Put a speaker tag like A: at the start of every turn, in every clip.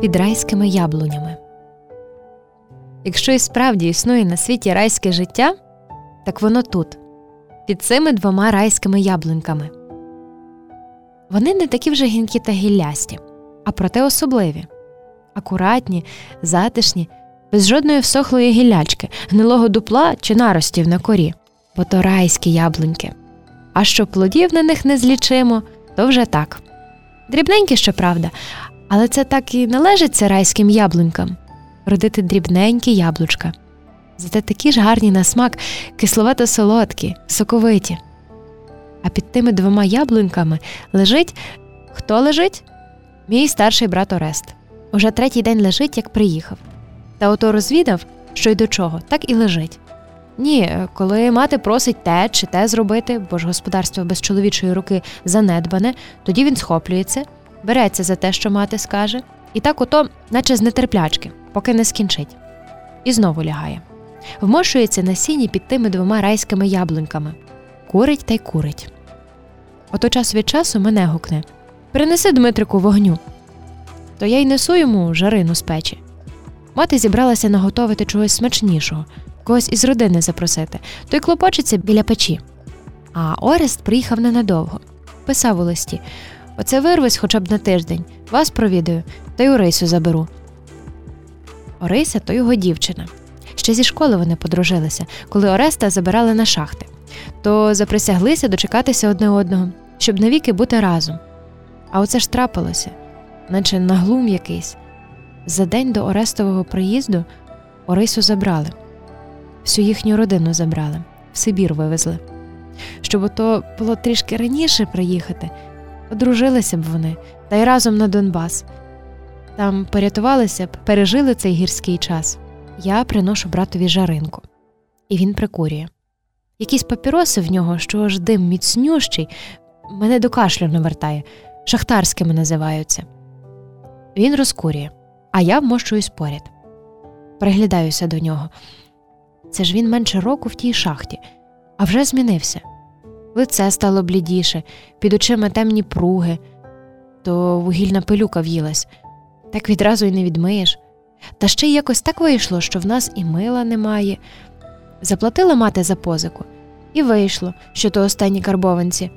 A: під райськими яблунями. Якщо і справді існує на світі райське життя, так воно тут, під цими двома райськими яблуньками. Вони не такі вже гінкі та гіллясті, а проте особливі, акуратні, затишні, без жодної всохлої гіллячки, гнилого дупла чи наростів на корі, бо то райські яблуньки. А що плодів на них не злічимо, то вже так. Дрібненькі, щоправда, але це так і належиться райським яблунькам родити дрібненькі яблучка. Зате такі ж гарні на смак, кисловато солодкі, соковиті. А під тими двома яблуньками лежить хто лежить? Мій старший брат Орест. Уже третій день лежить, як приїхав. Та ото розвідав, що й до чого, так і лежить. Ні, коли мати просить те чи те зробити, бо ж господарство без чоловічої руки занедбане, тоді він схоплюється, береться за те, що мати скаже, і так ото, наче з нетерплячки, поки не скінчить. І знову лягає. Вмошується на сіні під тими двома райськими яблуньками. Курить та й курить. Ото час від часу мене гукне Принеси Дмитрику вогню. То я й несу йому жарину з печі. Мати зібралася наготовити чогось смачнішого, когось із родини запросити, той клопочеться біля печі. А Орест приїхав ненадовго. Писав у листі Оце вирвись хоча б на тиждень, вас провідаю, та й Орисю заберу. Орися то його дівчина. Ще зі школи вони подружилися, коли Ореста забирали на шахти, то заприсяглися дочекатися одне одного, щоб навіки бути разом. А оце ж трапилося, наче наглум якийсь. За день до Орестового приїзду Орису забрали, всю їхню родину забрали, в Сибір вивезли. Щоб ото було трішки раніше приїхати, одружилися б вони та й разом на Донбас. Там порятувалися б, пережили цей гірський час. Я приношу братові жаринку, і він прикурює. Якісь папіроси в нього, що аж дим міцнющий, мене до кашлю навертає, шахтарськими називаються. Він розкурює, а я вмощуюсь поряд. Приглядаюся до нього. Це ж він менше року в тій шахті, а вже змінився. Лице стало блідіше, під очима темні пруги, то вугільна пилюка в'їлась, так відразу й не відмиєш. Та ще й якось так вийшло, що в нас і мила немає. Заплатила мати за позику, і вийшло, що то останні карбованці.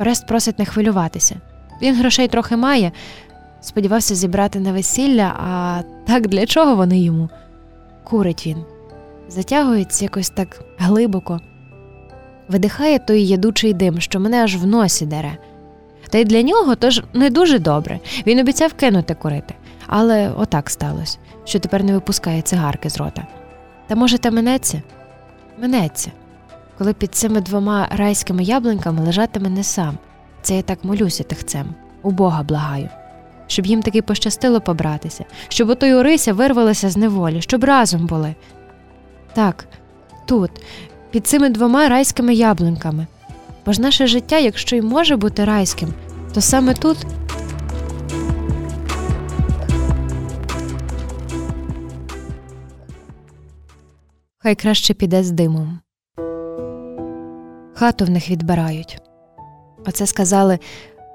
A: Орест просить не хвилюватися. Він грошей трохи має, сподівався зібрати на весілля, а так для чого вони йому? Курить він, затягується якось так глибоко, видихає той ядучий дим, що мене аж в носі дере. Та й для нього тож не дуже добре. Він обіцяв кинути курити. Але отак сталося, що тепер не випускає цигарки з рота. Та може, та минеться? Минеться, коли під цими двома райськими яблуньками лежатиме не сам. Це я так молюся тихцем, у Бога благаю, щоб їм таки пощастило побратися, щоб ото Орися вирвалася з неволі, щоб разом були. Так, тут, під цими двома райськими яблуньками. Бо ж наше життя, якщо й може бути райським, то саме тут. Хай краще піде з димом. Хату в них відбирають. Оце сказали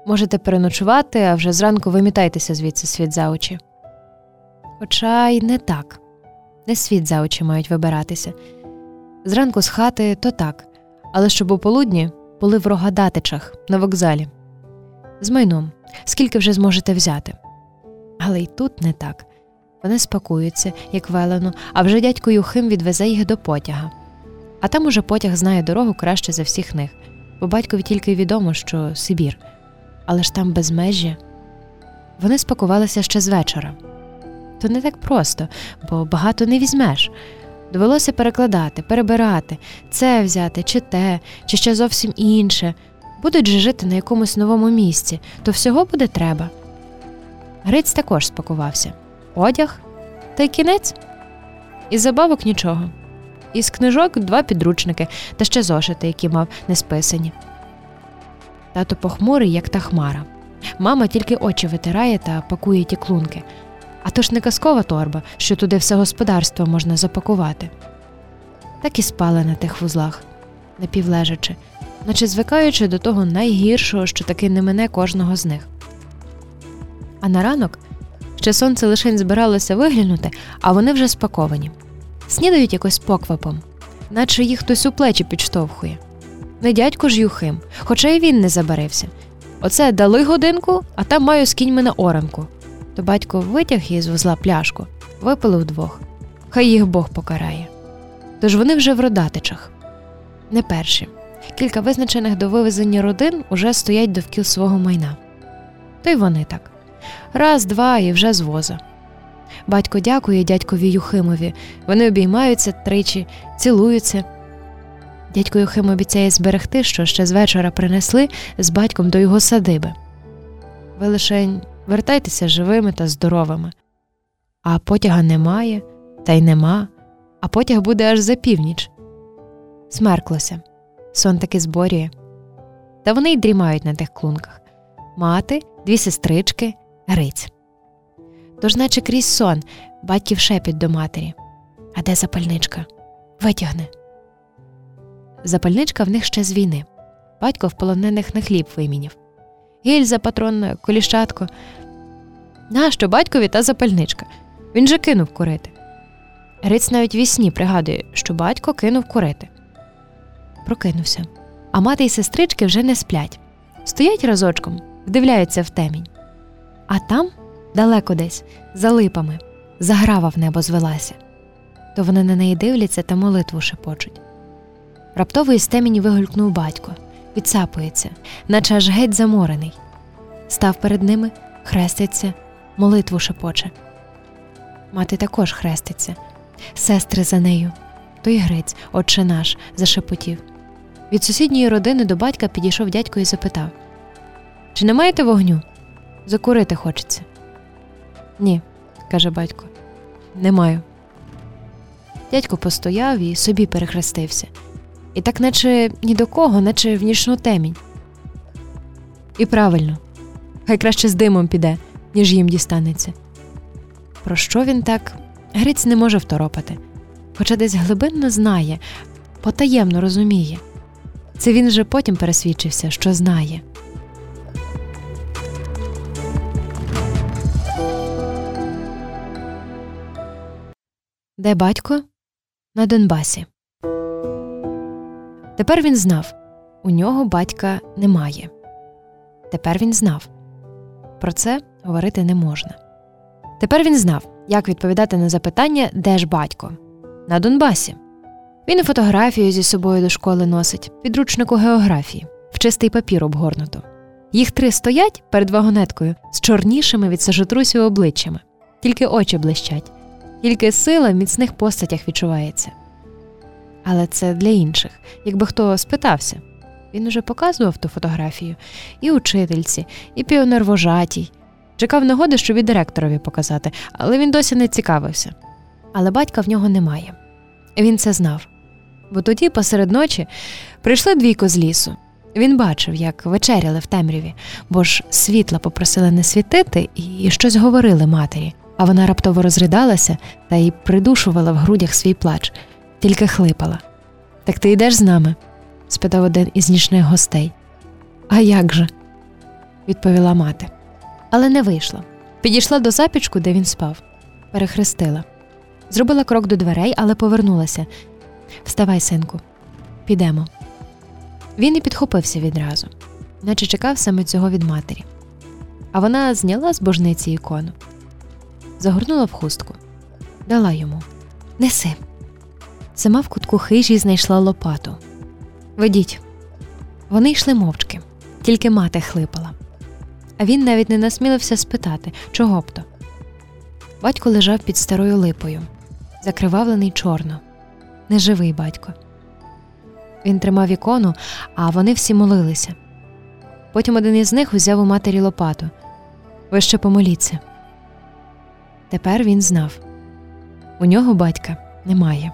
A: можете переночувати, а вже зранку вимітайтеся звідси світ за очі. Хоча й не так, не світ за очі мають вибиратися. Зранку з хати то так, але щоб у полудні були в рогадатичах на вокзалі. З майном, скільки вже зможете взяти. Але й тут не так. Вони спакуються, як велено, а вже дядько Юхим відвезе їх до потяга. А там уже потяг знає дорогу краще за всіх них, бо батькові тільки відомо, що Сибір, але ж там безмежжя. Вони спакувалися ще з вечора. То не так просто, бо багато не візьмеш. Довелося перекладати, перебирати, це взяти, чи те, чи ще зовсім інше. Будуть же жити на якомусь новому місці, то всього буде треба. Гриць також спакувався одяг та й кінець. Із забавок нічого. Із книжок два підручники та ще зошити, які мав не списані. Тато похмурий, як та хмара. Мама тільки очі витирає та пакує ті клунки. А то ж не казкова торба, що туди все господарство можна запакувати. Так і спали на тих вузлах, напівлежачи, наче звикаючи до того найгіршого, що таки не мине кожного з них. А на ранок ще сонце лишень збиралося виглянути, а вони вже спаковані. Снідають якось поквапом, наче їх хтось у плечі підштовхує. Не дядько ж Юхим, хоча й він не забарився. Оце дали годинку, а там маю з кіньми на оранку. То батько витяг із вузла пляшку, випили вдвох. Хай їх Бог покарає. Тож вони вже в родатичах. Не перші. Кілька визначених до вивезення родин уже стоять довкіл свого майна. То й вони так. Раз, два і вже з воза. Батько дякує дядькові Юхимові. Вони обіймаються тричі, цілуються. Дядько Юхим обіцяє зберегти, що ще з вечора принесли з батьком до його садиби. Ви лишень вертайтеся живими та здоровими. А потяга немає, та й нема, а потяг буде аж за північ. Смерклося, сон таки зборює. Та вони й дрімають на тих клунках мати, дві сестрички, Гриць. Тож, наче крізь сон, батьків шепіт до матері. А де запальничка? Витягне. Запальничка в них ще з війни. Батько в полонених на хліб виміняв. Гільза патронна, коліщатко. Нащо батькові та запальничка? Він же кинув курити. Гриць навіть вісні пригадує, що батько кинув курити. Прокинувся. А мати й сестрички вже не сплять. Стоять разочком, вдивляються в темінь. А там, далеко десь, за липами, заграва в небо звелася. То вони на неї дивляться та молитву шепочуть. Раптово із темені вигулькнув батько, відсапується, наче аж геть заморений. Став перед ними, хреститься, молитву шепоче. Мати також хреститься, сестри за нею. Той Гриць, отче наш, зашепотів. Від сусідньої родини до батька підійшов дядько і запитав: Чи не маєте вогню? Закурити хочеться. Ні, каже батько, не маю. Дядько постояв і собі перехрестився. І так, наче ні до кого, наче в нічну темінь. І правильно, хай краще з димом піде, ніж їм дістанеться. Про що він так? Гриць не може второпати, хоча десь глибинно знає, потаємно розуміє. Це він вже потім пересвідчився, що знає. Де батько? На Донбасі. Тепер він знав у нього батька немає. Тепер він знав. Про це говорити не можна. Тепер він знав, як відповідати на запитання, де ж батько? На Донбасі. Він і фотографію зі собою до школи носить, підручнику географії, в чистий папір обгорнуто. Їх три стоять перед вагонеткою з чорнішими від сажотрусів обличчями, тільки очі блищать, тільки сила в міцних постатях відчувається. Але це для інших, якби хто спитався. Він уже показував ту фотографію і учительці, і піонервожатій. Чекав нагоди, щоб і директорові показати, але він досі не цікавився. Але батька в нього немає. Він це знав. Бо тоді, посеред ночі, прийшли двійко з лісу. Він бачив, як вечеряли в темряві, бо ж світла попросили не світити і щось говорили матері, а вона раптово розридалася та й придушувала в грудях свій плач, тільки хлипала. Так ти йдеш з нами? спитав один із нічних гостей. А як же? відповіла мати. Але не вийшла. Підійшла до запічку, де він спав, перехрестила. Зробила крок до дверей, але повернулася. Вставай, синку, підемо. Він і підхопився відразу, наче чекав саме цього від матері. А вона зняла з божниці ікону, загорнула в хустку, дала йому Неси. Сама в кутку хижі знайшла лопату. Ведіть. Вони йшли мовчки, тільки мати хлипала. А він навіть не насмілився спитати, чого б то. Батько лежав під старою липою, закривавлений чорно, неживий батько. Він тримав ікону, а вони всі молилися. Потім один із них узяв у матері лопату. Ви ще помоліться. Тепер він знав у нього батька немає.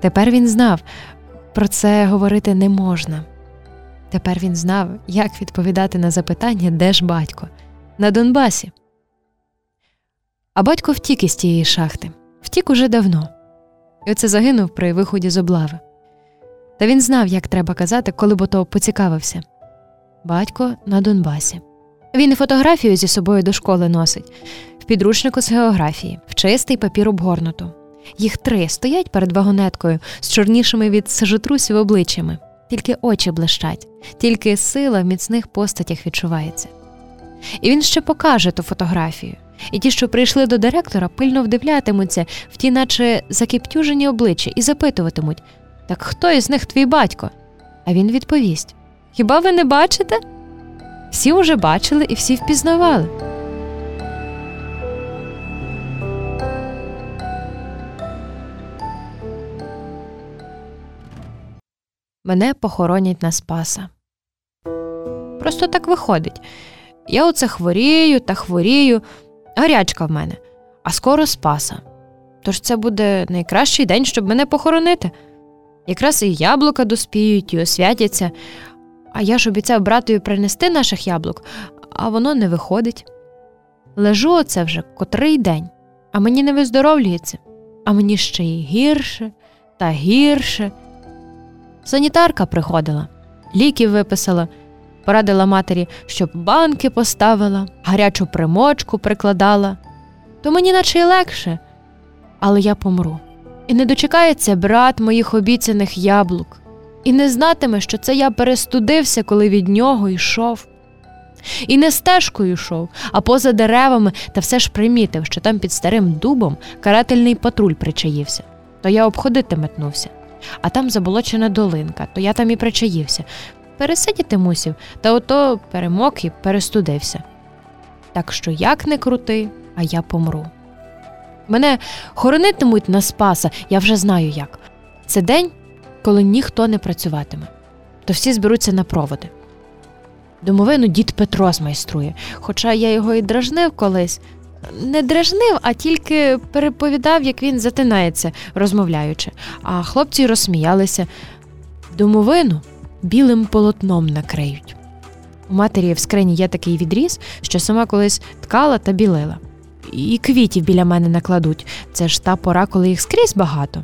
A: Тепер він знав, про це говорити не можна. Тепер він знав, як відповідати на запитання, де ж батько, на Донбасі. А батько втік із тієї шахти, втік уже давно, і оце загинув при виході з облави. Та він знав, як треба казати, коли б ото поцікавився батько на Донбасі. Він і фотографію зі собою до школи носить, в підручнику з географії, в чистий папір обгорнуту. Їх три стоять перед вагонеткою з чорнішими від сажотрусів обличчями, тільки очі блищать, тільки сила в міцних постатях відчувається. І він ще покаже ту фотографію. І ті, що прийшли до директора, пильно вдивлятимуться в ті, наче закиптюжені обличчя, і запитуватимуть так хто із них твій батько? А він відповість: Хіба ви не бачите? Всі уже бачили і всі впізнавали. Мене похоронять на Спаса. Просто так виходить. Я оце хворію та хворію, гарячка в мене, а скоро Спаса. Тож це буде найкращий день, щоб мене похоронити. Якраз і яблука доспіють, і освятяться, а я ж обіцяв братові принести наших яблук, а воно не виходить. Лежу оце вже котрий день, а мені не виздоровлюється, а мені ще й гірше та гірше. Санітарка приходила, ліків виписала, порадила матері, щоб банки поставила, гарячу примочку прикладала. То мені наче й легше, але я помру. І не дочекається брат моїх обіцяних яблук, і не знатиме, що це я перестудився, коли від нього йшов. І не стежкою йшов, а поза деревами, та все ж примітив, що там під старим дубом карательний патруль причаївся. То я обходити метнувся, а там заболочена долинка, то я там і причаївся. Пересидіти мусів, та ото перемок і перестудився. Так що як не крути, а я помру. Мене хоронитимуть на Спаса, я вже знаю як. Це день, коли ніхто не працюватиме, то всі зберуться на проводи. Домовину дід Петро змайструє, хоча я його і дражнив колись. Не дражнив, а тільки переповідав, як він затинається, розмовляючи, а хлопці розсміялися. Домовину білим полотном накриють. У матері в скрині є такий відріз, що сама колись ткала та білила. І квітів біля мене накладуть це ж та пора, коли їх скрізь багато.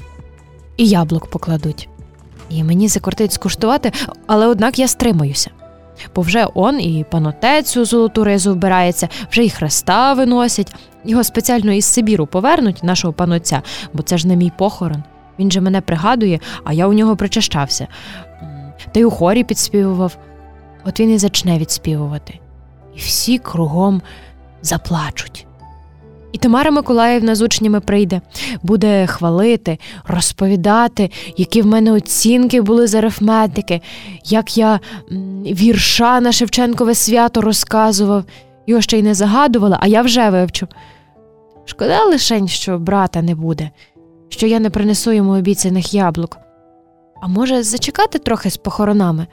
A: І яблук покладуть. І мені закортить скуштувати, але однак я стримаюся. Бо вже он і панотецю золоту ризу вбирається, вже і хреста виносять, його спеціально із Сибіру повернуть, нашого панотця, бо це ж не мій похорон. Він же мене пригадує, а я у нього причащався. Та й у хорі підспівував. От він і зачне відспівувати. І всі кругом заплачуть. І Тамара Миколаївна з учнями прийде, буде хвалити, розповідати, які в мене оцінки були з арифметики, як я вірша на Шевченкове свято розказував, його ще й не загадувала, а я вже вивчу. Шкода лишень, що брата не буде, що я не принесу йому обіцяних яблук. А може, зачекати трохи з похоронами?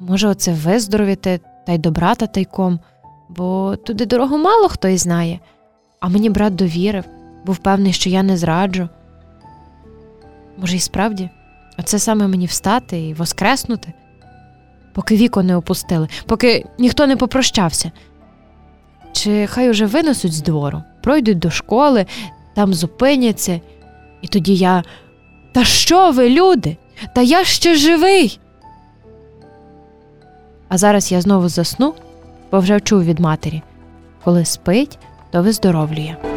A: Може, оце виздоровіти та й до брата тайком, бо туди дорогу мало хто й знає. А мені брат довірив, був певний, що я не зраджу. Може, і справді, оце саме мені встати і воскреснути, поки віко не опустили, поки ніхто не попрощався. Чи хай уже винесуть з двору, пройдуть до школи, там зупиняться, і тоді я. Та що ви, люди? Та я ще живий. А зараз я знову засну, бо вже чув від матері коли спить, то виздоровлює.